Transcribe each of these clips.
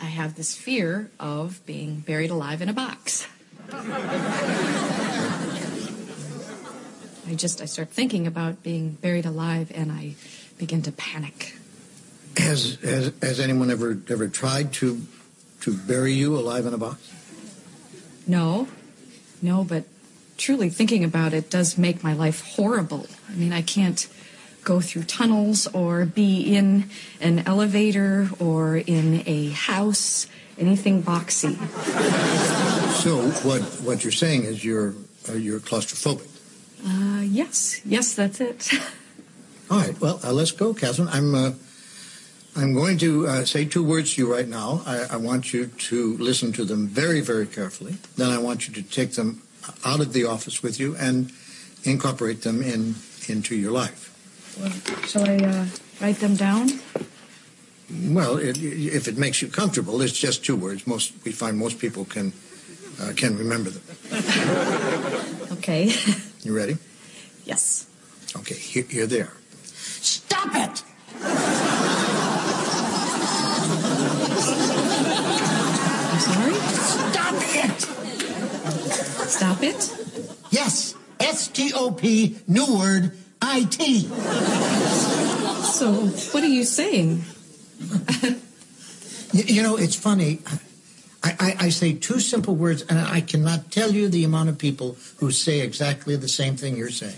I have this fear of being buried alive in a box. I just I start thinking about being buried alive and I begin to panic. Has has, has anyone ever ever tried to to bury you alive in a box? No. No, but truly thinking about it does make my life horrible. I mean, I can't go through tunnels or be in an elevator or in a house, anything boxy. So what what you're saying is you're uh, you're claustrophobic. Uh, yes, yes, that's it. All right. Well, uh, let's go, Catherine. I'm uh, I'm going to uh, say two words to you right now. I, I want you to listen to them very, very carefully. Then I want you to take them out of the office with you and incorporate them in into your life. Well, shall I uh, write them down? Well, it, if it makes you comfortable, it's just two words. Most we find most people can uh, can remember them. Okay. You ready? yes. Okay, here, here they are. Stop it! I'm sorry? Stop it! Stop it? Yes, S T O P, new word, So, what are you saying? You, you know, it's funny. I, I, I say two simple words, and I cannot tell you the amount of people who say exactly the same thing you're saying.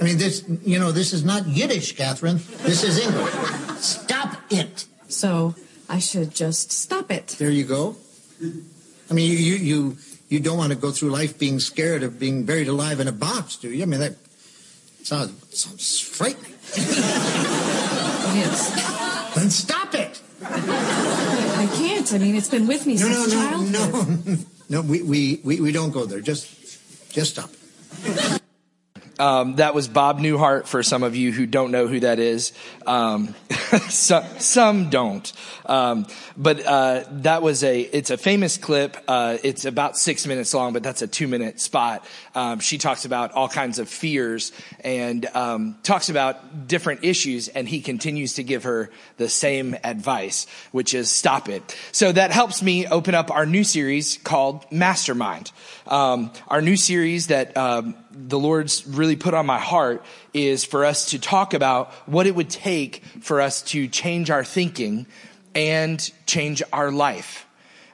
I mean, this, you know, this is not Yiddish, Catherine. This is English. Stop it. So, I should just stop it. There you go. I mean, you, you, you, you don't want to go through life being scared of being buried alive in a box, do you? I mean, that sounds, sounds frightening. Yes. Then stop it. I can't. I mean, it's been with me No, no, since no, childhood. no. No, we, we, we, we don't go there. Just, just stop it. Um, that was Bob Newhart for some of you who don't know who that is. Um, some, some don't. Um, but uh, that was a it's a famous clip. Uh, it's about six minutes long, but that's a two minute spot. Um, she talks about all kinds of fears and um, talks about different issues, and he continues to give her the same advice, which is stop it. So that helps me open up our new series called Mastermind. Um, our new series that the Lord's really put on my heart is for us to talk about what it would take for us to change our thinking and change our life.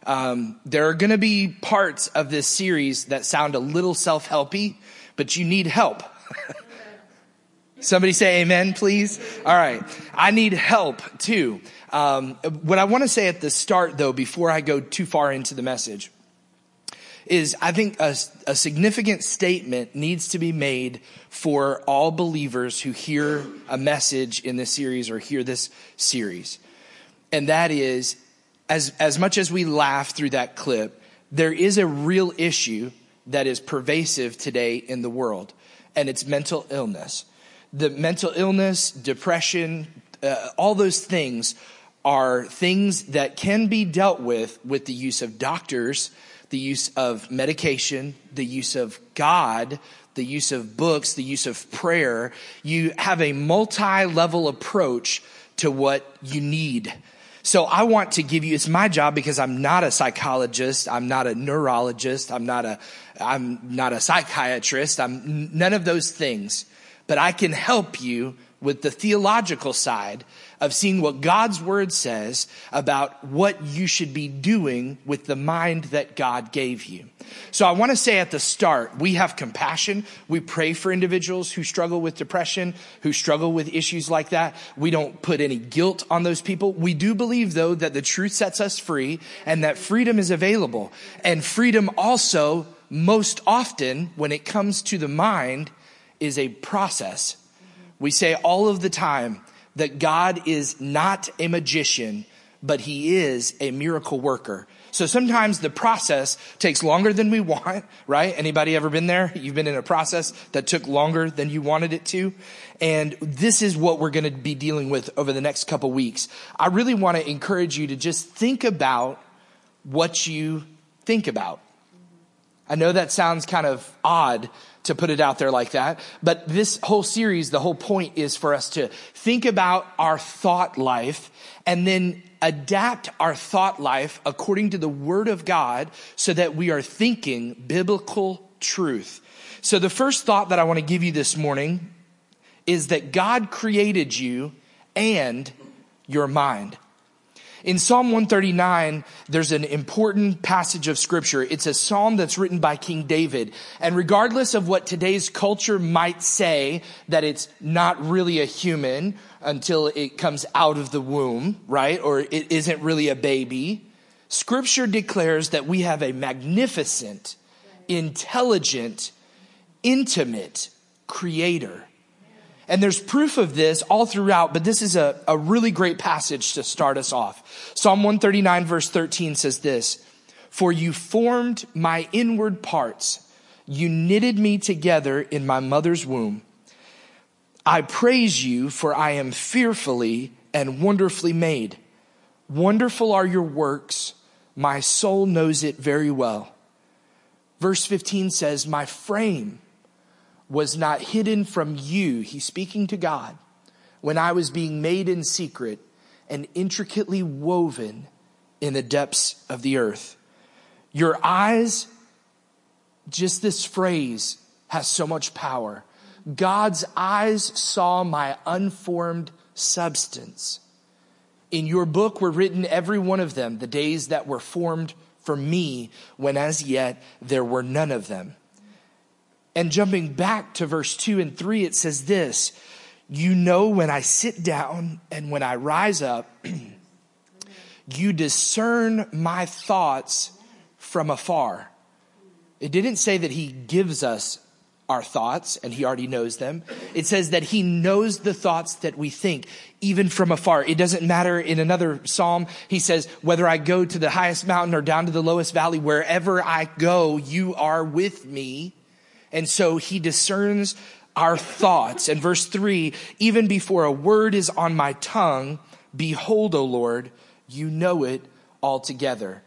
Um, there are going to be parts of this series that sound a little self helpy, but you need help. Somebody say amen, please. All right. I need help too. Um, what I want to say at the start, though, before I go too far into the message, is I think a, a, significant statement needs to be made for all believers who hear a message in this series or hear this series. And that is, as, as much as we laugh through that clip, there is a real issue that is pervasive today in the world, and it's mental illness. The mental illness, depression, uh, all those things are things that can be dealt with with the use of doctors, the use of medication, the use of God, the use of books, the use of prayer. You have a multi level approach to what you need. So I want to give you, it's my job because I'm not a psychologist. I'm not a neurologist. I'm not a, I'm not a psychiatrist. I'm none of those things, but I can help you with the theological side of seeing what God's word says about what you should be doing with the mind that God gave you. So I want to say at the start, we have compassion. We pray for individuals who struggle with depression, who struggle with issues like that. We don't put any guilt on those people. We do believe though that the truth sets us free and that freedom is available. And freedom also, most often, when it comes to the mind, is a process. We say all of the time, that God is not a magician, but he is a miracle worker. So sometimes the process takes longer than we want, right? Anybody ever been there? You've been in a process that took longer than you wanted it to. And this is what we're going to be dealing with over the next couple weeks. I really want to encourage you to just think about what you think about. I know that sounds kind of odd to put it out there like that. But this whole series, the whole point is for us to think about our thought life and then adapt our thought life according to the word of God so that we are thinking biblical truth. So the first thought that I want to give you this morning is that God created you and your mind. In Psalm 139, there's an important passage of scripture. It's a psalm that's written by King David. And regardless of what today's culture might say, that it's not really a human until it comes out of the womb, right? Or it isn't really a baby. Scripture declares that we have a magnificent, intelligent, intimate creator. And there's proof of this all throughout, but this is a, a really great passage to start us off. Psalm 139 verse 13 says this, For you formed my inward parts. You knitted me together in my mother's womb. I praise you for I am fearfully and wonderfully made. Wonderful are your works. My soul knows it very well. Verse 15 says, my frame was not hidden from you. He's speaking to God when I was being made in secret and intricately woven in the depths of the earth. Your eyes, just this phrase has so much power. God's eyes saw my unformed substance. In your book were written every one of them, the days that were formed for me, when as yet there were none of them. And jumping back to verse 2 and 3, it says this You know when I sit down and when I rise up, you discern my thoughts from afar. It didn't say that he gives us our thoughts and he already knows them. It says that he knows the thoughts that we think even from afar. It doesn't matter in another psalm. He says, whether I go to the highest mountain or down to the lowest valley, wherever I go, you are with me. And so he discerns our thoughts. And verse three, even before a word is on my tongue, behold, O Lord, you know it altogether.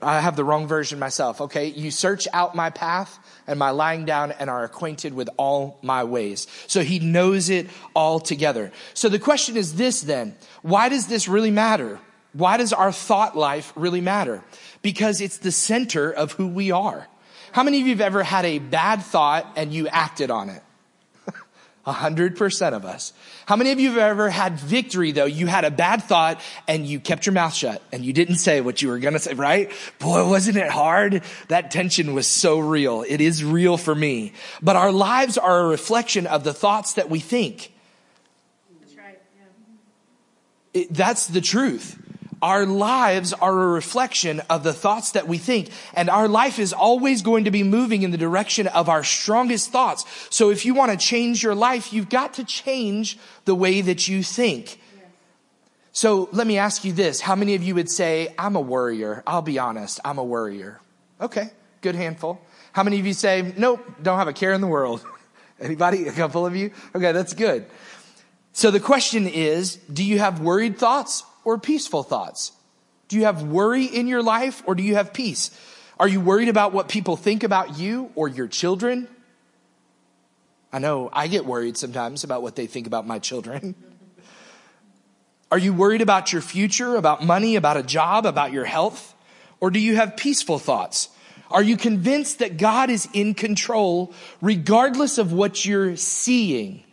I have the wrong version myself. Okay. You search out my path and my lying down and are acquainted with all my ways. So he knows it all together. So the question is this then. Why does this really matter? Why does our thought life really matter? Because it's the center of who we are. How many of you have ever had a bad thought and you acted on it? A hundred percent of us. How many of you have ever had victory though? You had a bad thought and you kept your mouth shut and you didn't say what you were going to say, right? Boy, wasn't it hard? That tension was so real. It is real for me. But our lives are a reflection of the thoughts that we think. That's right. Yeah. It, that's the truth. Our lives are a reflection of the thoughts that we think. And our life is always going to be moving in the direction of our strongest thoughts. So if you want to change your life, you've got to change the way that you think. So let me ask you this. How many of you would say, I'm a worrier? I'll be honest. I'm a worrier. Okay. Good handful. How many of you say, nope, don't have a care in the world? Anybody? A couple of you? Okay. That's good. So the question is, do you have worried thoughts or peaceful thoughts? Do you have worry in your life or do you have peace? Are you worried about what people think about you or your children? I know I get worried sometimes about what they think about my children. Are you worried about your future, about money, about a job, about your health? Or do you have peaceful thoughts? Are you convinced that God is in control regardless of what you're seeing?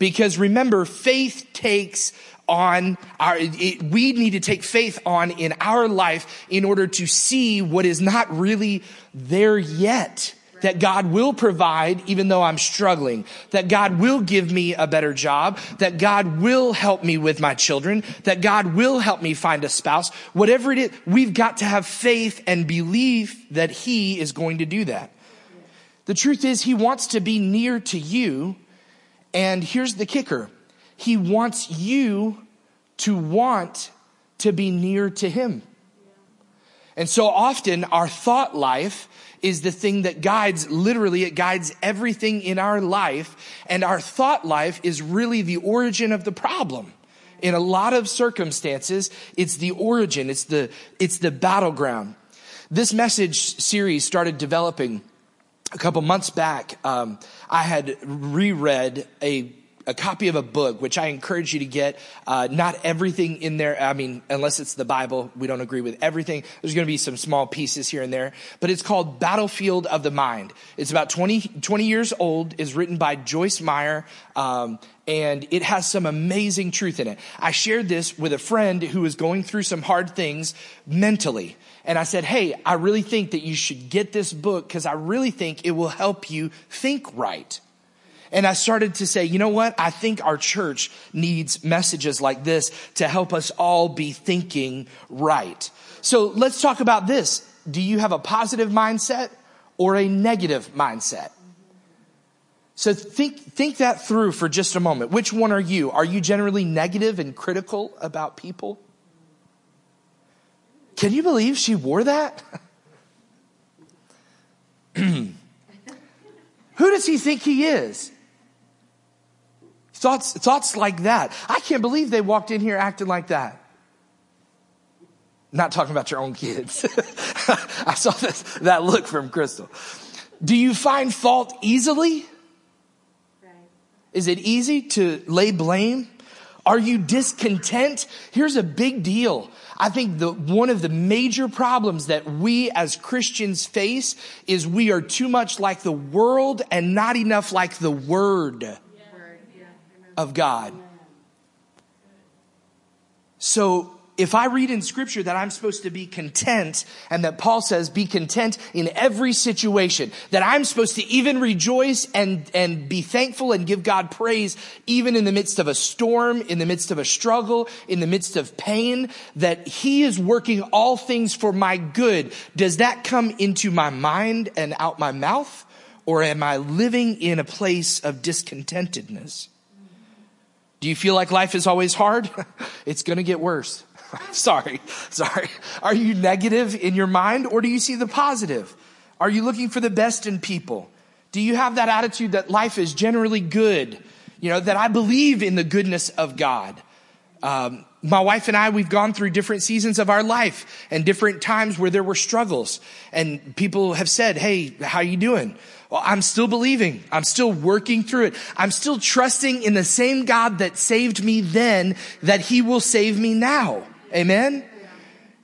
Because remember, faith takes on our, it, we need to take faith on in our life in order to see what is not really there yet. That God will provide even though I'm struggling. That God will give me a better job. That God will help me with my children. That God will help me find a spouse. Whatever it is, we've got to have faith and believe that He is going to do that. The truth is, He wants to be near to you. And here's the kicker. He wants you to want to be near to Him. And so often our thought life is the thing that guides, literally, it guides everything in our life. And our thought life is really the origin of the problem. In a lot of circumstances, it's the origin, it's the, it's the battleground. This message series started developing a couple months back, um, I had reread a a copy of a book, which I encourage you to get. Uh, not everything in there. I mean, unless it's the Bible, we don't agree with everything. There's going to be some small pieces here and there, but it's called Battlefield of the Mind. It's about 20, 20 years old. is written by Joyce Meyer. Um, and it has some amazing truth in it. I shared this with a friend who was going through some hard things mentally. And I said, Hey, I really think that you should get this book because I really think it will help you think right. And I started to say, you know what? I think our church needs messages like this to help us all be thinking right. So let's talk about this. Do you have a positive mindset or a negative mindset? So think, think that through for just a moment. Which one are you? Are you generally negative and critical about people? Can you believe she wore that? Who does he think he is? Thoughts, thoughts like that. I can't believe they walked in here acting like that. Not talking about your own kids. I saw this, that look from Crystal. Do you find fault easily? Is it easy to lay blame? Are you discontent? Here's a big deal. I think the, one of the major problems that we as Christians face is we are too much like the world and not enough like the word of God. So if I read in scripture that I'm supposed to be content and that Paul says be content in every situation, that I'm supposed to even rejoice and, and be thankful and give God praise even in the midst of a storm, in the midst of a struggle, in the midst of pain, that he is working all things for my good. Does that come into my mind and out my mouth? Or am I living in a place of discontentedness? Do you feel like life is always hard? it's going to get worse. sorry, sorry. Are you negative in your mind or do you see the positive? Are you looking for the best in people? Do you have that attitude that life is generally good? You know, that I believe in the goodness of God. Um, my wife and I, we've gone through different seasons of our life and different times where there were struggles and people have said, Hey, how you doing? Well, I'm still believing. I'm still working through it. I'm still trusting in the same God that saved me then that he will save me now. Amen.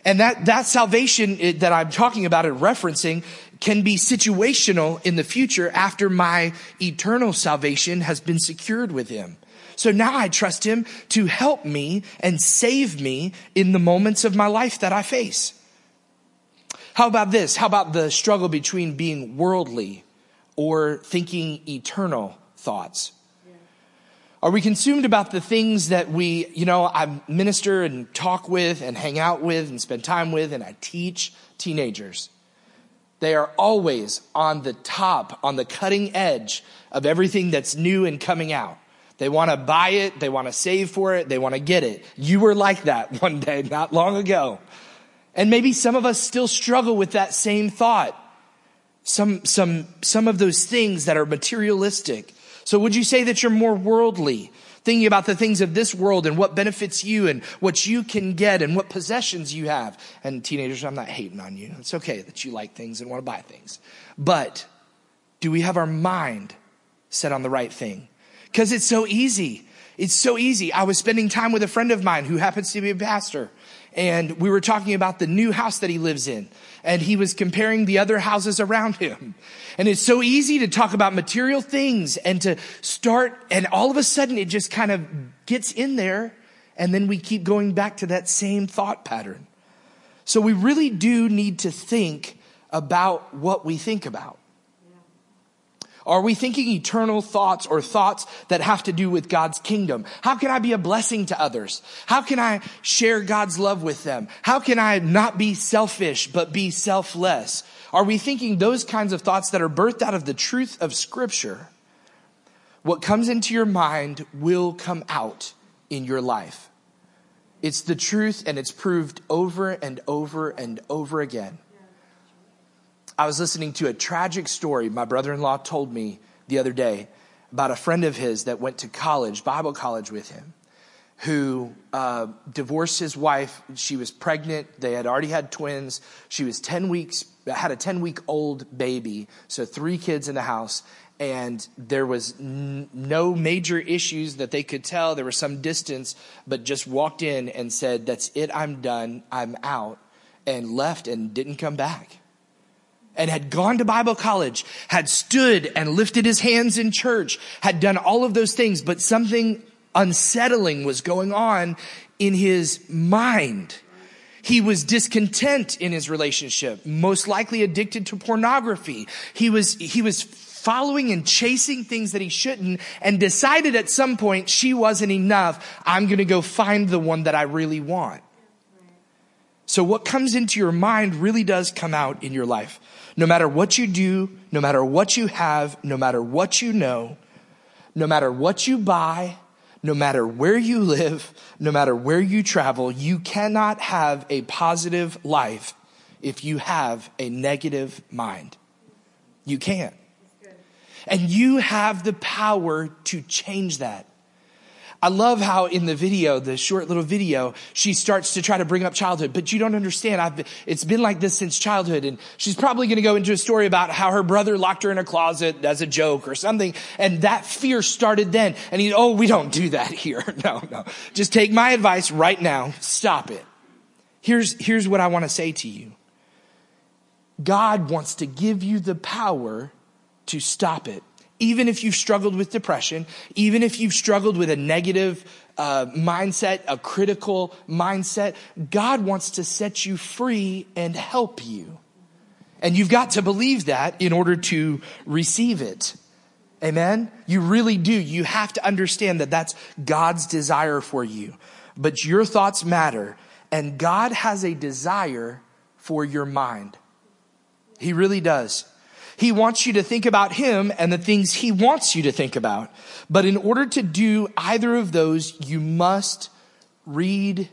And that, that salvation eh, that I'm talking about and referencing can be situational in the future after my eternal salvation has been secured with him. So now I trust him to help me and save me in the moments of my life that I face. How about this? How about the struggle between being worldly or thinking eternal thoughts? Are we consumed about the things that we, you know, I minister and talk with and hang out with and spend time with and I teach teenagers? They are always on the top, on the cutting edge of everything that's new and coming out. They want to buy it. They want to save for it. They want to get it. You were like that one day, not long ago. And maybe some of us still struggle with that same thought. Some, some, some of those things that are materialistic. So would you say that you're more worldly? Thinking about the things of this world and what benefits you and what you can get and what possessions you have. And teenagers, I'm not hating on you. It's okay that you like things and want to buy things. But do we have our mind set on the right thing? Because it's so easy. It's so easy. I was spending time with a friend of mine who happens to be a pastor and we were talking about the new house that he lives in and he was comparing the other houses around him. And it's so easy to talk about material things and to start and all of a sudden it just kind of gets in there and then we keep going back to that same thought pattern. So we really do need to think about what we think about. Are we thinking eternal thoughts or thoughts that have to do with God's kingdom? How can I be a blessing to others? How can I share God's love with them? How can I not be selfish, but be selfless? Are we thinking those kinds of thoughts that are birthed out of the truth of scripture? What comes into your mind will come out in your life. It's the truth and it's proved over and over and over again. I was listening to a tragic story my brother in law told me the other day about a friend of his that went to college, Bible college with him. who uh, divorced his wife. She was pregnant. They had already had twins. She was 10 weeks, had a 10 week old baby. So three kids in the house. And there was n- no major issues that they could tell. There was some distance, but just walked in and said, That's it. I'm done. I'm out. And left and didn't come back and had gone to Bible college, had stood and lifted his hands in church, had done all of those things, but something unsettling was going on in his mind. He was discontent in his relationship, most likely addicted to pornography. He was, he was following and chasing things that he shouldn't and decided at some point she wasn't enough. I'm going to go find the one that I really want. So what comes into your mind really does come out in your life. No matter what you do, no matter what you have, no matter what you know, no matter what you buy, no matter where you live, no matter where you travel, you cannot have a positive life if you have a negative mind. You can't. And you have the power to change that. I love how in the video, the short little video, she starts to try to bring up childhood, but you don't understand. I've, it's been like this since childhood. And she's probably going to go into a story about how her brother locked her in a closet as a joke or something. And that fear started then. And he, oh, we don't do that here. No, no. Just take my advice right now. Stop it. Here's, here's what I want to say to you. God wants to give you the power to stop it even if you've struggled with depression, even if you've struggled with a negative uh, mindset, a critical mindset, God wants to set you free and help you. And you've got to believe that in order to receive it. Amen? You really do. You have to understand that that's God's desire for you. But your thoughts matter, and God has a desire for your mind. He really does. He wants you to think about him and the things he wants you to think about. But in order to do either of those, you must read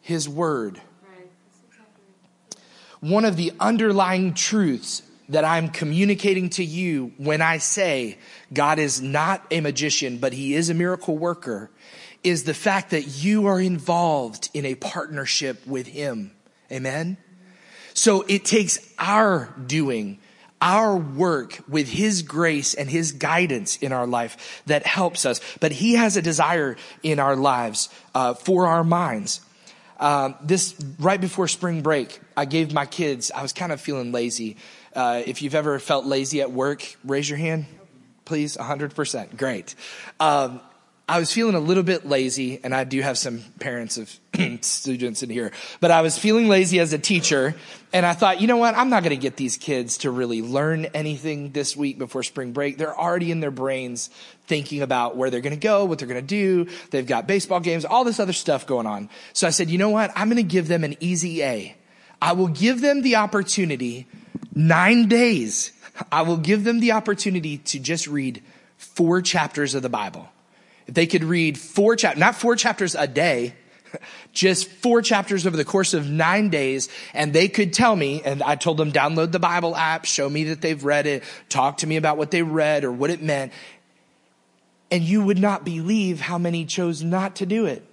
his word. One of the underlying truths that I'm communicating to you when I say God is not a magician, but he is a miracle worker is the fact that you are involved in a partnership with him. Amen. So it takes our doing our work with His grace and His guidance in our life that helps us. But He has a desire in our lives uh, for our minds. Um, this right before spring break, I gave my kids. I was kind of feeling lazy. Uh, if you've ever felt lazy at work, raise your hand, please. hundred percent, great. Um, I was feeling a little bit lazy, and I do have some parents of students in here, but I was feeling lazy as a teacher, and I thought, you know what? I'm not going to get these kids to really learn anything this week before spring break. They're already in their brains thinking about where they're going to go, what they're going to do. They've got baseball games, all this other stuff going on. So I said, you know what? I'm going to give them an easy A. I will give them the opportunity nine days. I will give them the opportunity to just read four chapters of the Bible. If they could read four chapters, not four chapters a day, just four chapters over the course of nine days, and they could tell me, and I told them download the Bible app, show me that they've read it, talk to me about what they read or what it meant. And you would not believe how many chose not to do it.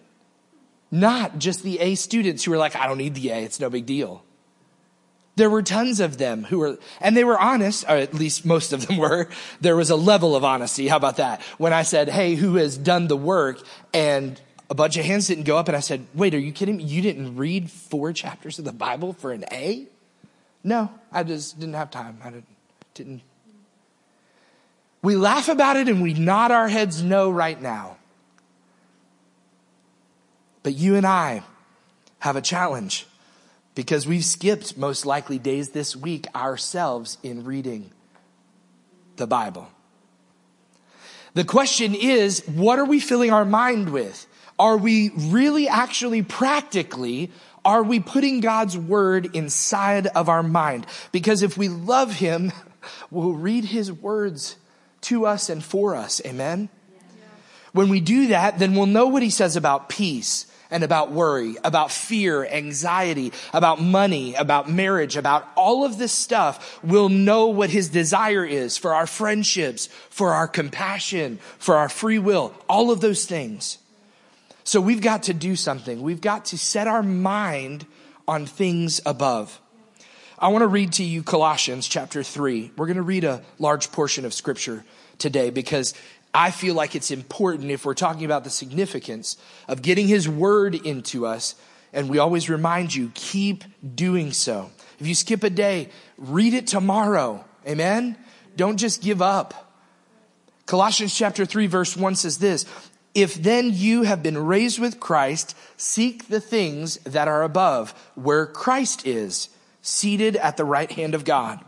Not just the A students who were like, I don't need the A, it's no big deal. There were tons of them who were, and they were honest, or at least most of them were. There was a level of honesty. How about that? When I said, Hey, who has done the work? And a bunch of hands didn't go up, and I said, Wait, are you kidding me? You didn't read four chapters of the Bible for an A? No, I just didn't have time. I didn't. We laugh about it and we nod our heads no right now. But you and I have a challenge because we've skipped most likely days this week ourselves in reading the Bible. The question is, what are we filling our mind with? Are we really actually practically, are we putting God's word inside of our mind? Because if we love him, we'll read his words to us and for us. Amen. When we do that, then we'll know what he says about peace and about worry, about fear, anxiety, about money, about marriage, about all of this stuff, we'll know what his desire is for our friendships, for our compassion, for our free will, all of those things. So we've got to do something. We've got to set our mind on things above. I want to read to you Colossians chapter 3. We're going to read a large portion of scripture today because I feel like it's important if we're talking about the significance of getting his word into us. And we always remind you, keep doing so. If you skip a day, read it tomorrow. Amen. Don't just give up. Colossians chapter 3 verse 1 says this, if then you have been raised with Christ, seek the things that are above, where Christ is, seated at the right hand of God.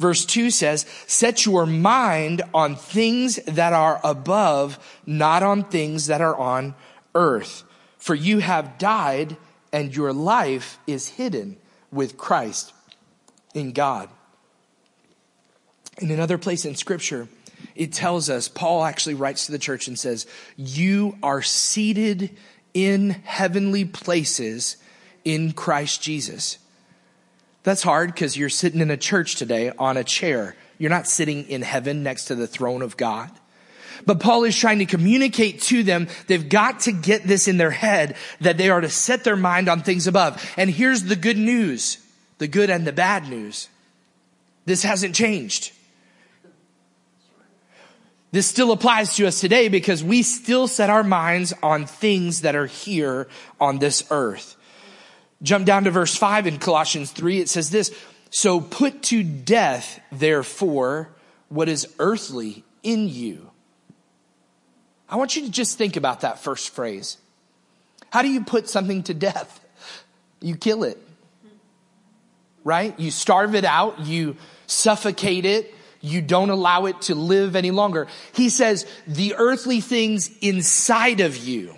Verse 2 says, set your mind on things that are above, not on things that are on earth. For you have died and your life is hidden with Christ in God. In another place in scripture, it tells us, Paul actually writes to the church and says, You are seated in heavenly places in Christ Jesus. That's hard because you're sitting in a church today on a chair. You're not sitting in heaven next to the throne of God. But Paul is trying to communicate to them, they've got to get this in their head that they are to set their mind on things above. And here's the good news, the good and the bad news. This hasn't changed. This still applies to us today because we still set our minds on things that are here on this earth. Jump down to verse 5 in Colossians 3. It says this So put to death, therefore, what is earthly in you. I want you to just think about that first phrase. How do you put something to death? You kill it, right? You starve it out, you suffocate it, you don't allow it to live any longer. He says the earthly things inside of you.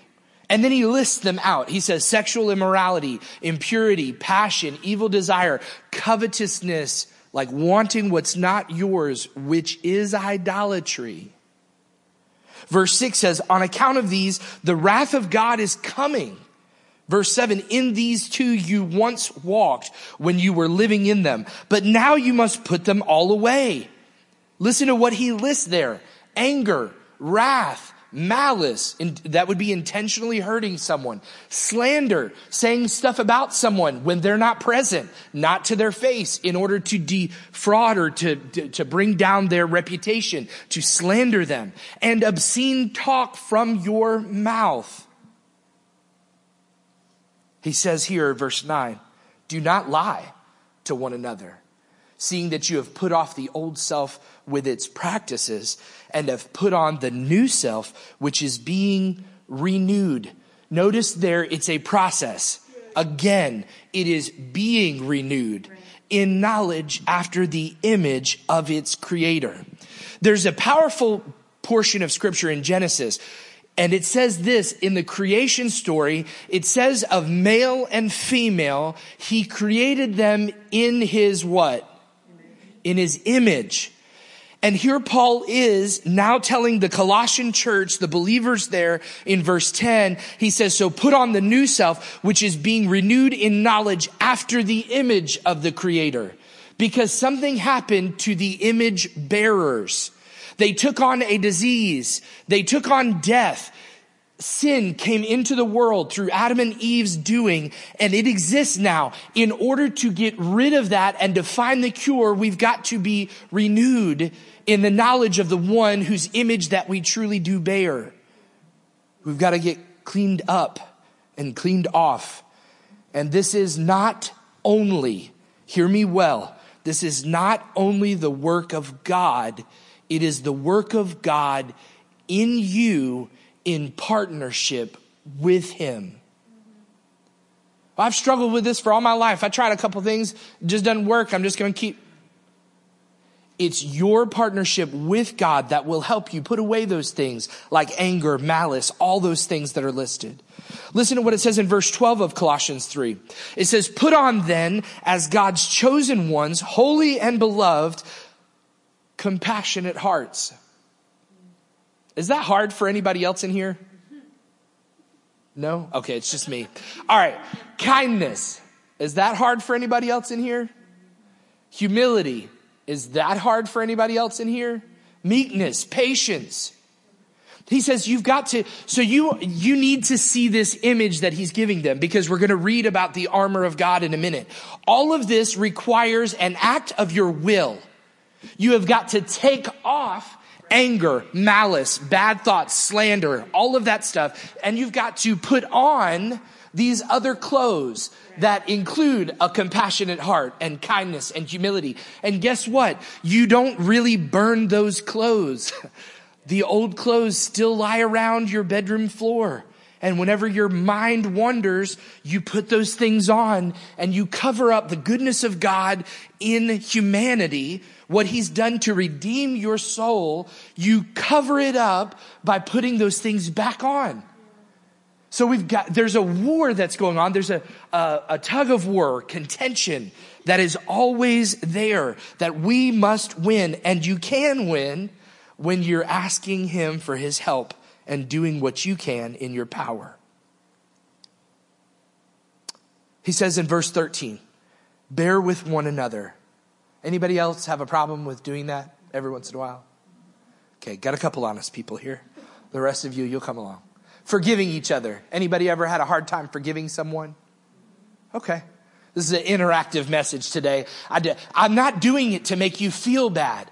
And then he lists them out. He says sexual immorality, impurity, passion, evil desire, covetousness, like wanting what's not yours, which is idolatry. Verse 6 says, On account of these, the wrath of God is coming. Verse 7, in these too you once walked when you were living in them, but now you must put them all away Listen to what he lists there. Anger, wrath, malice, that would be intentionally hurting someone, slander, saying stuff about someone when they're not present, not to their face in order to defraud or to, to, to bring down their reputation, to slander them, and obscene talk from your mouth. He says here, verse 9, do not lie to one another, seeing that you have put off the old self with its practices and have put on the new self, which is being renewed. Notice there, it's a process. Again, it is being renewed in knowledge after the image of its creator. There's a powerful portion of scripture in Genesis and it says this in the creation story. It says of male and female, he created them in his what? In his image. And here Paul is now telling the Colossian church, the believers there in verse 10, he says, so put on the new self, which is being renewed in knowledge after the image of the creator. Because something happened to the image bearers. They took on a disease. They took on death. Sin came into the world through Adam and Eve's doing, and it exists now. In order to get rid of that and to find the cure, we've got to be renewed in the knowledge of the one whose image that we truly do bear. We've got to get cleaned up and cleaned off. And this is not only, hear me well, this is not only the work of God, it is the work of God in you in partnership with Him. I've struggled with this for all my life. I tried a couple things, just doesn't work. I'm just going to keep it's your partnership with God that will help you put away those things like anger, malice, all those things that are listed. Listen to what it says in verse 12 of Colossians 3. It says, put on then as God's chosen ones, holy and beloved, compassionate hearts. Is that hard for anybody else in here? No? Okay, it's just me. All right. Kindness. Is that hard for anybody else in here? Humility. Is that hard for anybody else in here? Meekness, patience. He says you've got to, so you, you need to see this image that he's giving them because we're going to read about the armor of God in a minute. All of this requires an act of your will. You have got to take off anger, malice, bad thoughts, slander, all of that stuff. And you've got to put on these other clothes that include a compassionate heart and kindness and humility. And guess what? You don't really burn those clothes. The old clothes still lie around your bedroom floor. And whenever your mind wanders, you put those things on and you cover up the goodness of God in humanity, what he's done to redeem your soul. You cover it up by putting those things back on. So we've got, there's a war that's going on. There's a, a, a, tug of war, contention that is always there that we must win. And you can win when you're asking him for his help and doing what you can in your power. He says in verse 13, bear with one another. Anybody else have a problem with doing that every once in a while? Okay, got a couple honest people here. The rest of you, you'll come along forgiving each other. Anybody ever had a hard time forgiving someone? Okay. This is an interactive message today. I am not doing it to make you feel bad.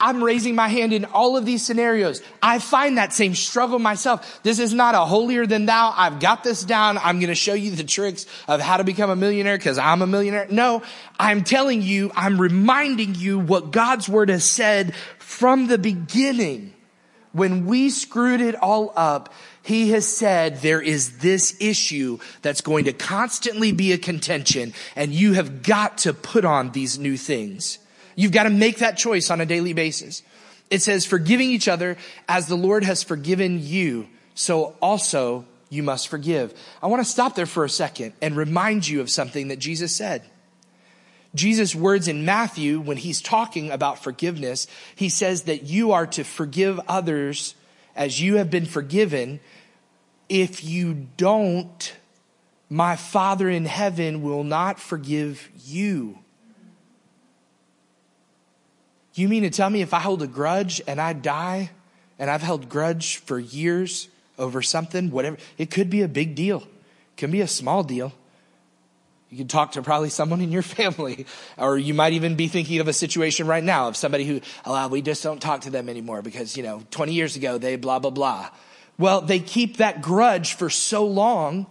I'm raising my hand in all of these scenarios. I find that same struggle myself. This is not a holier than thou. I've got this down. I'm going to show you the tricks of how to become a millionaire because I'm a millionaire. No, I'm telling you, I'm reminding you what God's word has said from the beginning. When we screwed it all up, he has said there is this issue that's going to constantly be a contention and you have got to put on these new things. You've got to make that choice on a daily basis. It says forgiving each other as the Lord has forgiven you. So also you must forgive. I want to stop there for a second and remind you of something that Jesus said. Jesus' words in Matthew, when he's talking about forgiveness, he says that you are to forgive others as you have been forgiven. If you don't, my Father in heaven will not forgive you. You mean to tell me if I hold a grudge and I die, and I've held grudge for years over something, whatever, it could be a big deal. It can be a small deal. You can talk to probably someone in your family, or you might even be thinking of a situation right now of somebody who, oh, we just don't talk to them anymore because, you know, 20 years ago they blah, blah, blah. Well, they keep that grudge for so long,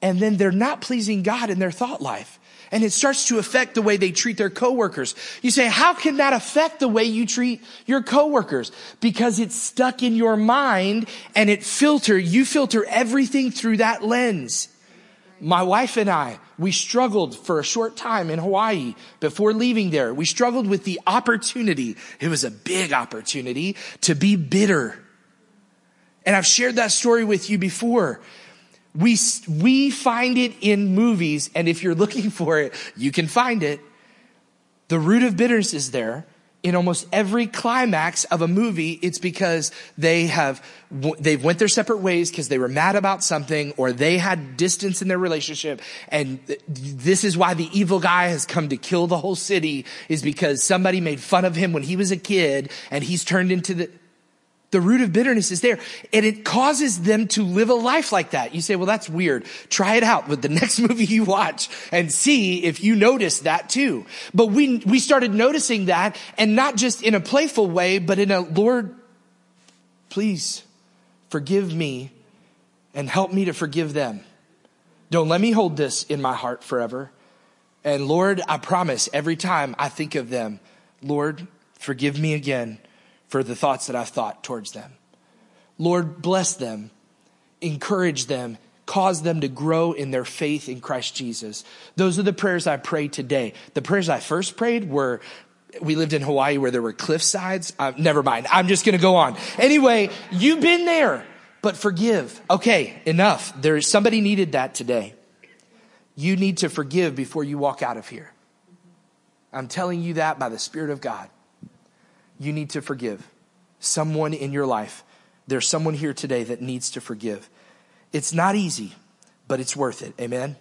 and then they're not pleasing God in their thought life. And it starts to affect the way they treat their coworkers. You say, how can that affect the way you treat your coworkers? Because it's stuck in your mind and it filter, you filter everything through that lens. My wife and I, we struggled for a short time in Hawaii before leaving there. We struggled with the opportunity. It was a big opportunity to be bitter. And I've shared that story with you before. We, we find it in movies, and if you're looking for it, you can find it. The root of bitterness is there in almost every climax of a movie, it's because they have, they've went their separate ways because they were mad about something or they had distance in their relationship. And this is why the evil guy has come to kill the whole city is because somebody made fun of him when he was a kid and he's turned into the, the root of bitterness is there and it causes them to live a life like that. You say, well, that's weird. Try it out with the next movie you watch and see if you notice that too. But we, we started noticing that and not just in a playful way, but in a Lord, please forgive me and help me to forgive them. Don't let me hold this in my heart forever. And Lord, I promise every time I think of them, Lord, forgive me again for the thoughts that I've thought towards them. Lord, bless them, encourage them, cause them to grow in their faith in Christ Jesus. Those are the prayers I pray today. The prayers I first prayed were we lived in Hawaii where there were cliff sides. Uh, never mind. I'm just going to go on. Anyway, you've been there, but forgive. Okay, enough. There's somebody needed that today. You need to forgive before you walk out of here. I'm telling you that by the Spirit of God you need to forgive someone in your life. There's someone here today that needs to forgive. It's not easy, but it's worth it. Amen? Amen.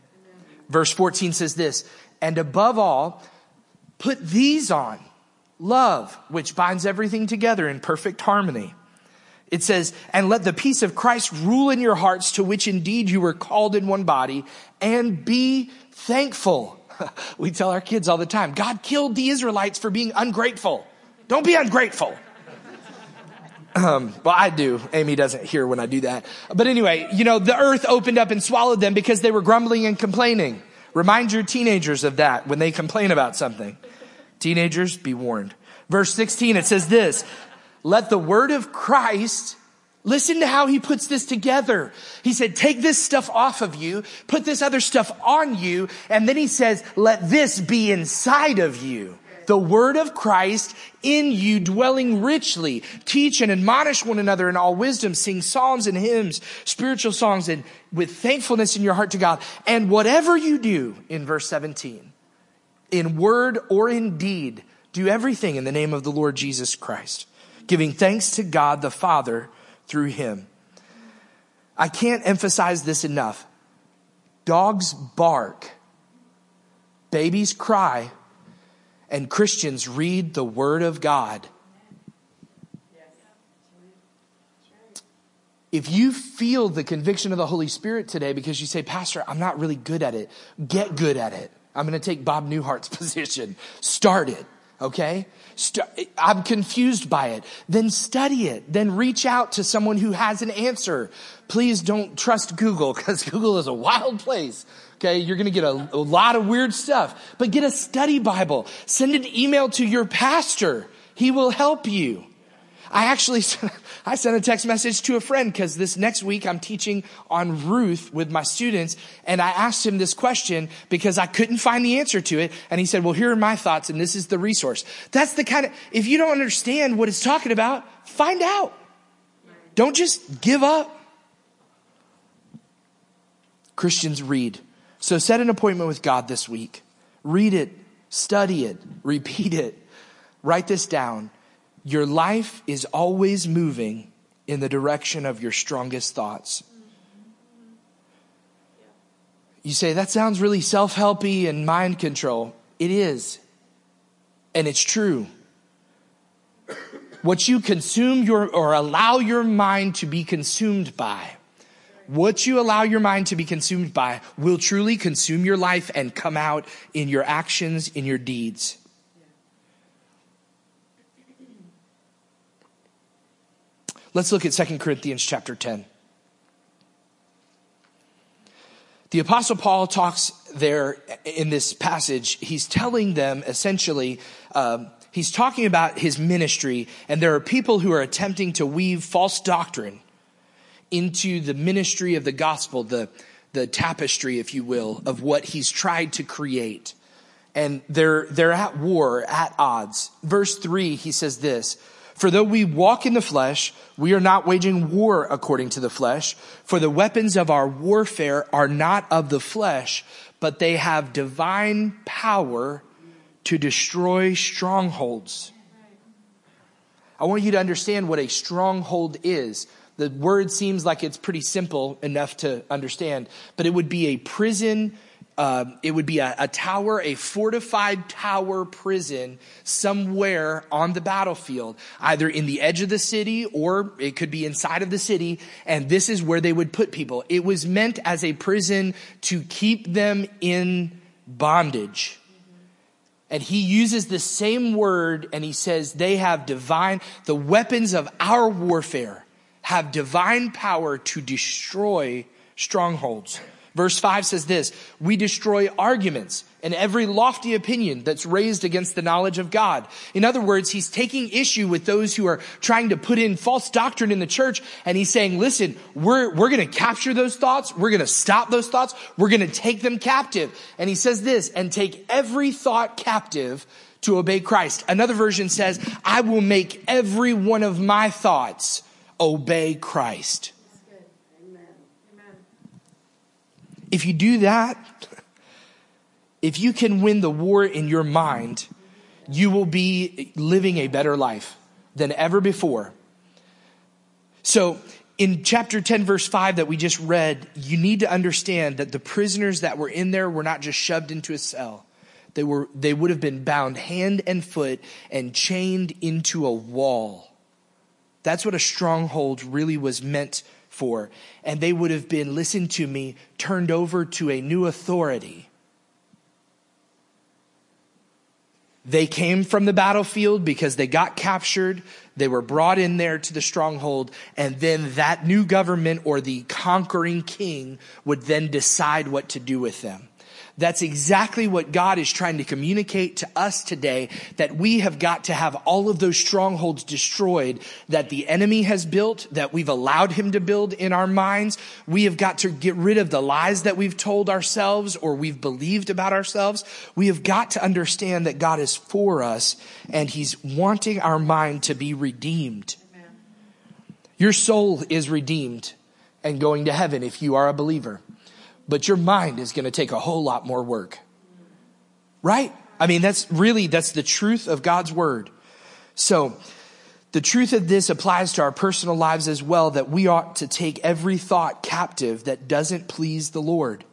Verse 14 says this, and above all, put these on love, which binds everything together in perfect harmony. It says, and let the peace of Christ rule in your hearts to which indeed you were called in one body and be thankful. we tell our kids all the time, God killed the Israelites for being ungrateful. Don't be ungrateful. Um, well, I do. Amy doesn't hear when I do that. But anyway, you know, the earth opened up and swallowed them because they were grumbling and complaining. Remind your teenagers of that when they complain about something. Teenagers, be warned. Verse 16, it says this, let the word of Christ Listen to how he puts this together. He said, take this stuff off of you, put this other stuff on you, and then he says, let this be inside of you. The word of Christ in you dwelling richly. Teach and admonish one another in all wisdom. Sing psalms and hymns, spiritual songs, and with thankfulness in your heart to God. And whatever you do in verse 17, in word or in deed, do everything in the name of the Lord Jesus Christ giving thanks to God the Father through him. I can't emphasize this enough. Dogs bark, babies cry, and Christians read the Word of God. If you feel the conviction of the Holy Spirit today because you say, Pastor, I'm not really good at it, get good at it. I'm going to take Bob Newhart's position. Start it, okay? i I'm confused by it. Then study it. Then reach out to someone who has an answer. Please don't trust Google because Google is a wild place. Okay. You're going to get a, a lot of weird stuff, but get a study Bible. Send an email to your pastor. He will help you. I actually, I sent a text message to a friend because this next week I'm teaching on Ruth with my students. And I asked him this question because I couldn't find the answer to it. And he said, well, here are my thoughts. And this is the resource. That's the kind of, if you don't understand what it's talking about, find out. Don't just give up. Christians read. So set an appointment with God this week. Read it, study it, repeat it, write this down. Your life is always moving in the direction of your strongest thoughts. You say, that sounds really self helpy and mind control. It is. And it's true. What you consume your, or allow your mind to be consumed by, what you allow your mind to be consumed by will truly consume your life and come out in your actions, in your deeds. Let's look at 2 Corinthians chapter 10. The apostle Paul talks there in this passage. He's telling them essentially, um, he's talking about his ministry and there are people who are attempting to weave false doctrine into the ministry of the gospel, the, the tapestry, if you will, of what he's tried to create. And they're, they're at war, at odds. Verse three, he says this, for though we walk in the flesh, we are not waging war according to the flesh. For the weapons of our warfare are not of the flesh, but they have divine power to destroy strongholds. I want you to understand what a stronghold is. The word seems like it's pretty simple enough to understand, but it would be a prison uh, it would be a, a, tower, a fortified tower prison somewhere on the battlefield, either in the edge of the city or it could be inside of the city. And this is where they would put people. It was meant as a prison to keep them in bondage. And he uses the same word and he says they have divine, the weapons of our warfare have divine power to destroy strongholds. Verse 5 says this, we destroy arguments and every lofty opinion that's raised against the knowledge of God. In other words, he's taking issue with those who are trying to put in false doctrine in the church and he's saying, listen, we're, we're going to capture those thoughts. We're going to stop those thoughts. We're going to take them captive. And he says this, and take every thought captive to obey Christ. Another version says, I will make every one of my thoughts obey Christ. If you do that, if you can win the war in your mind, you will be living a better life than ever before. So, in chapter 10, verse 5 that we just read, you need to understand that the prisoners that were in there were not just shoved into a cell. They were, they would have been bound hand and foot and chained into a wall. That's what a stronghold really was meant for. And they would have been, listen to me, turned over to a new authority. They came from the battlefield because they got captured. They were brought in there to the stronghold. And then that new government or the conquering king would then decide what to do with them. That's exactly what God is trying to communicate to us today, that we have got to have all of those strongholds destroyed that the enemy has built, that we've allowed him to build in our minds. We have got to get rid of the lies that we've told ourselves or we've believed about ourselves. We have got to understand that God is for us and he's wanting our mind to be redeemed. Amen. Your soul is redeemed and going to heaven if you are a believer but your mind is going to take a whole lot more work. Right? I mean, that's really, that's the truth of God's word. So, the truth of this applies to our personal lives as well, that we ought to take every thought captive that doesn't please the Lord.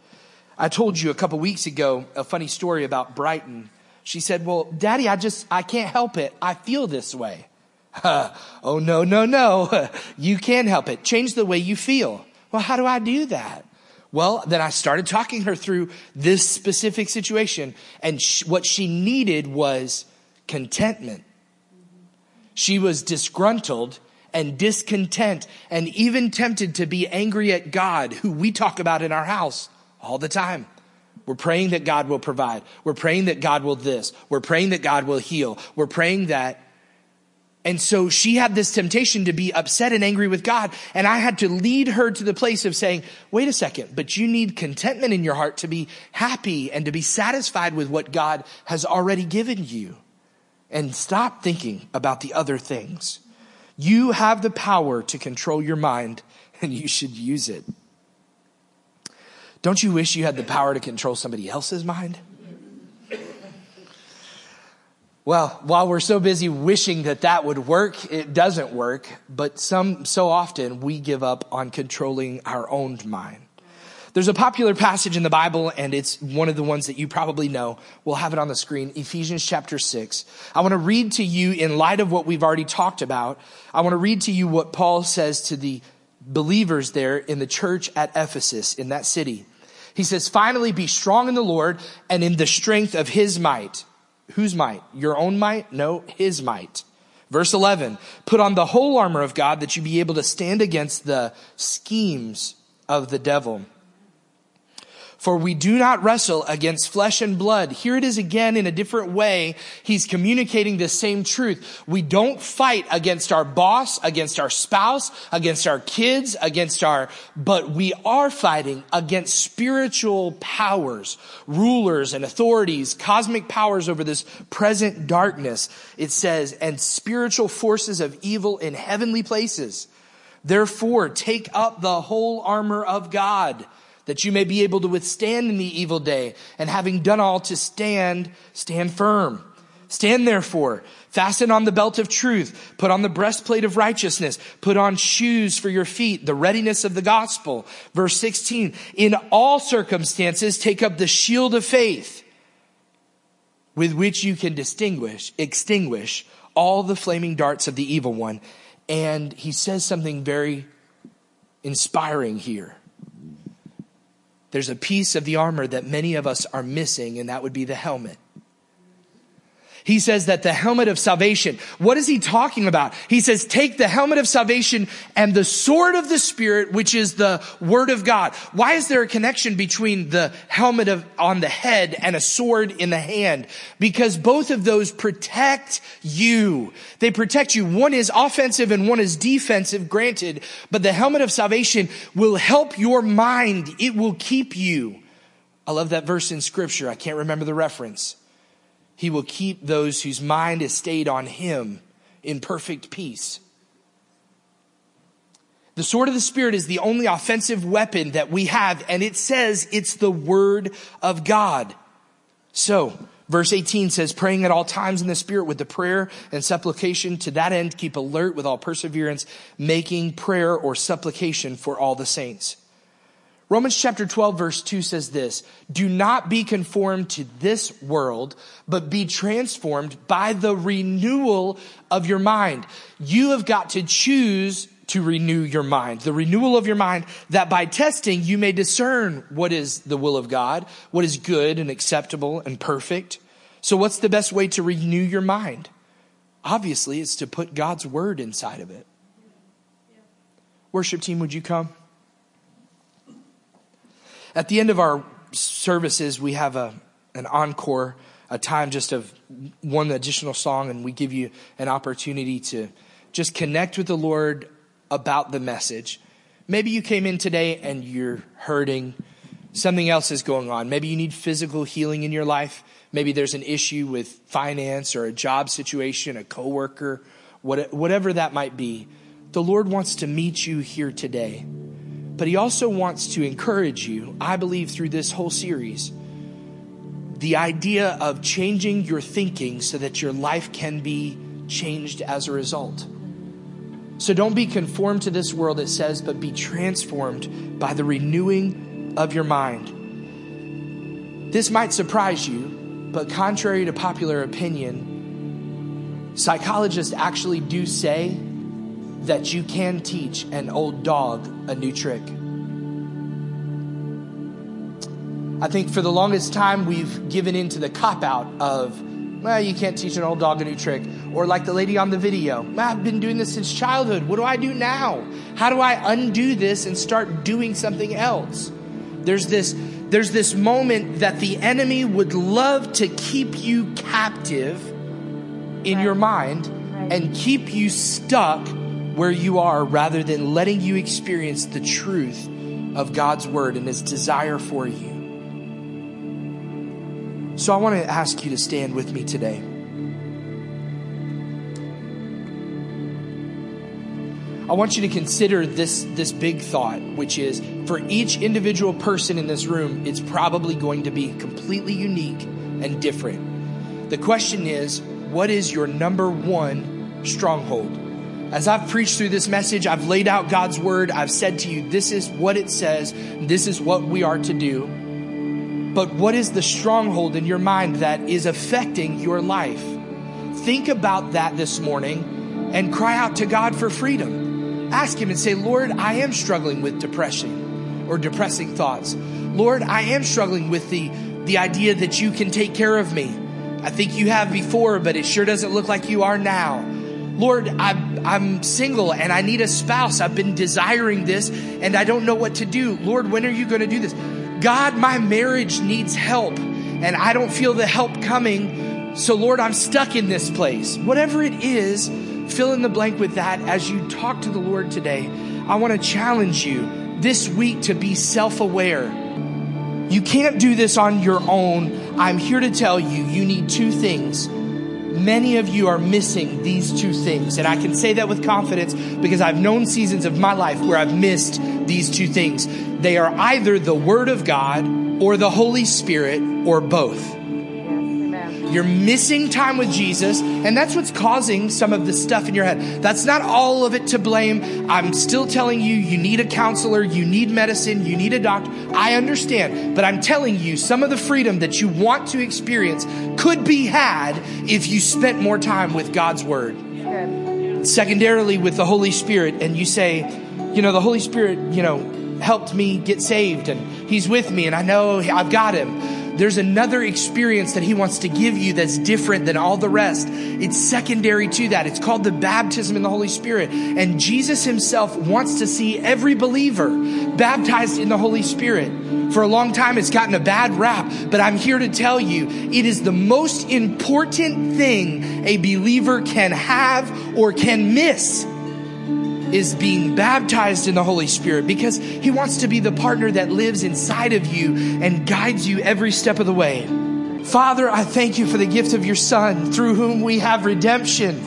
I told you a couple weeks ago a funny story about Brighton. She said, well, daddy, I just, I can't help it. I feel this way. oh, no, no, no. you can help it. Change the way you feel. Well, how do I do that? Well, then I started talking her through this specific situation and what she needed was contentment. She was disgruntled and discontent and even tempted to be angry at God, who we talk about in our house all the time. We're praying that God will provide. We're praying that God will this. We're praying that God will heal. We're praying that and so she had this temptation to be upset and angry with God. And I had to lead her to the place of saying, wait a second, but you need contentment in your heart to be happy and to be satisfied with what God has already given you. And stop thinking about the other things. You have the power to control your mind and you should use it. Don't you wish you had the power to control somebody else's mind? Well, while we're so busy wishing that that would work, it doesn't work. But some, so often we give up on controlling our own mind. There's a popular passage in the Bible, and it's one of the ones that you probably know. We'll have it on the screen. Ephesians chapter six. I want to read to you in light of what we've already talked about. I want to read to you what Paul says to the believers there in the church at Ephesus in that city. He says, finally be strong in the Lord and in the strength of his might. Whose might? Your own might? No, his might. Verse 11, put on the whole armor of God that you be able to stand against the schemes of the devil. For we do not wrestle against flesh and blood. Here it is again in a different way. He's communicating the same truth. We don't fight against our boss, against our spouse, against our kids, against our, but we are fighting against spiritual powers, rulers and authorities, cosmic powers over this present darkness. It says, and spiritual forces of evil in heavenly places. Therefore, take up the whole armor of God that you may be able to withstand in the evil day, and having done all to stand, stand firm. Stand therefore, fasten on the belt of truth, put on the breastplate of righteousness, put on shoes for your feet, the readiness of the gospel. Verse 16, in all circumstances, take up the shield of faith with which you can distinguish, extinguish all the flaming darts of the evil one. And he says something very inspiring here there's a piece of the armor that many of us are missing, and that would be the helmet. He says that the helmet of salvation, what is he talking about? He says, take the helmet of salvation and the sword of the spirit, which is the word of God. Why is there a connection between the helmet of, on the head and a sword in the hand? Because both of those protect you. They protect you. One is offensive and one is defensive, granted, but the helmet of salvation will help your mind. It will keep you. I love that verse in scripture. I can't remember the reference. He will keep those whose mind is stayed on him in perfect peace. The sword of the Spirit is the only offensive weapon that we have, and it says it's the Word of God. So, verse 18 says, praying at all times in the Spirit with the prayer and supplication. To that end, keep alert with all perseverance, making prayer or supplication for all the saints. Romans chapter 12 verse 2 says this, do not be conformed to this world, but be transformed by the renewal of your mind. You have got to choose to renew your mind. The renewal of your mind that by testing you may discern what is the will of God, what is good and acceptable and perfect. So what's the best way to renew your mind? Obviously, it's to put God's word inside of it. Worship team, would you come? At the end of our services, we have a, an encore, a time just of one additional song, and we give you an opportunity to just connect with the Lord about the message. Maybe you came in today and you're hurting. Something else is going on. Maybe you need physical healing in your life. Maybe there's an issue with finance or a job situation, a coworker, whatever that might be. The Lord wants to meet you here today. But He also wants to encourage you, I believe, through this whole series, the idea of changing your thinking so that your life can be changed as a result. So don't be conformed to this world, it says, but be transformed by the renewing of your mind. This might surprise you, but contrary to popular opinion, psychologists actually do say that you can teach an old dog a new trick. I think for the longest time we've given into the cop out of well, you can't teach an old dog a new trick. Or like the lady on the video, I've been doing this since childhood. What do I do now? How do I undo this and start doing something else? There's this, there's this moment that the enemy would love to keep you captive in right. your mind right. and keep you stuck where you are rather than letting you experience the truth of God's word and his desire for you. So I want to ask you to stand with me today. I want you to consider this, this big thought, which is for each individual person in this room, it's probably going to be completely unique and different. The question is, what is your number one stronghold? As I've preached through this message, I've laid out God's word. I've said to you, this is what it says. This is what we are to do. But what is the stronghold in your mind that is affecting your life? Think about that this morning and cry out to God for freedom. Ask Him and say, Lord, I am struggling with depression or depressing thoughts. Lord, I am struggling with the, the idea that you can take care of me. I think you have before, but it sure doesn't look like you are now. Lord, I'm, I'm single and I need a spouse. I've been desiring this and I don't know what to do. Lord, when are you going to do this? God, my marriage needs help and I don't feel the help coming. So, Lord, I'm stuck in this place. Whatever it is, fill in the blank with that as you talk to the Lord today. I want to challenge you this week to be self aware. You can't do this on your own. I'm here to tell you, you need two things. Many of you are missing these two things. And I can say that with confidence because I've known seasons of my life where I've missed these two things. They are either the Word of God or the Holy Spirit or both. You're missing time with Jesus, and that's what's causing some of the stuff in your head. That's not all of it to blame. I'm still telling you, you need a counselor, you need medicine, you need a doctor. I understand, but I'm telling you, some of the freedom that you want to experience could be had if you spent more time with God's Word. Good. Secondarily, with the Holy Spirit, and you say, you know, the Holy Spirit, you know, helped me get saved, and He's with me, and I know I've got Him there's another experience that he wants to give you that's different than all the rest. It's secondary to that. It's called the baptism in the Holy Spirit. And Jesus himself wants to see every believer baptized in the Holy Spirit. For a long time, it's gotten a bad rap, but I'm here to tell you it is the most important thing a believer can have or can miss is being baptized in the Holy Spirit because He wants to be the partner that lives inside of you and guides you every step of the way. Father, I thank you for the gift of your Son through whom we have redemption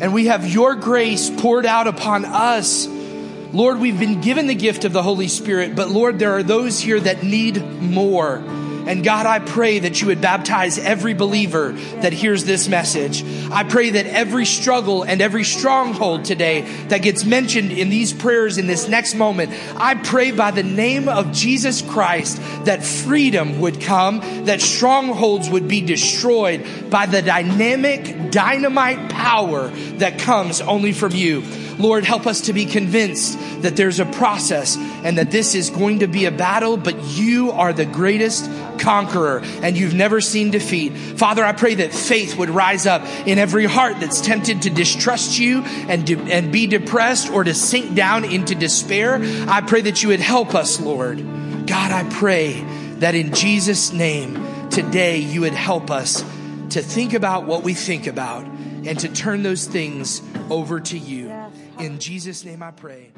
and we have your grace poured out upon us. Lord, we've been given the gift of the Holy Spirit, but Lord, there are those here that need more. And God, I pray that you would baptize every believer that hears this message. I pray that every struggle and every stronghold today that gets mentioned in these prayers in this next moment, I pray by the name of Jesus Christ that freedom would come, that strongholds would be destroyed by the dynamic, dynamite power that comes only from you. Lord, help us to be convinced that there's a process and that this is going to be a battle, but you are the greatest conqueror and you've never seen defeat. Father, I pray that faith would rise up in every heart that's tempted to distrust you and, de- and be depressed or to sink down into despair. I pray that you would help us, Lord. God, I pray that in Jesus' name today you would help us to think about what we think about and to turn those things over to you. In Jesus' name I pray.